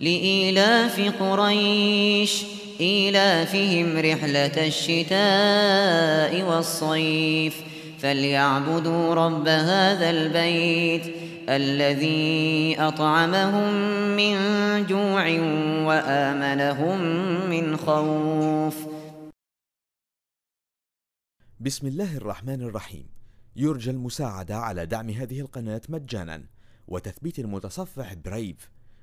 لإيلاف قريش إيلافهم رحلة الشتاء والصيف. فليعبدوا رب هذا البيت الذي أطعمهم من جوع وآمنهم من خوف. بسم الله الرحمن الرحيم. يرجى المساعدة على دعم هذه القناة مجانا وتثبيت المتصفح برايف.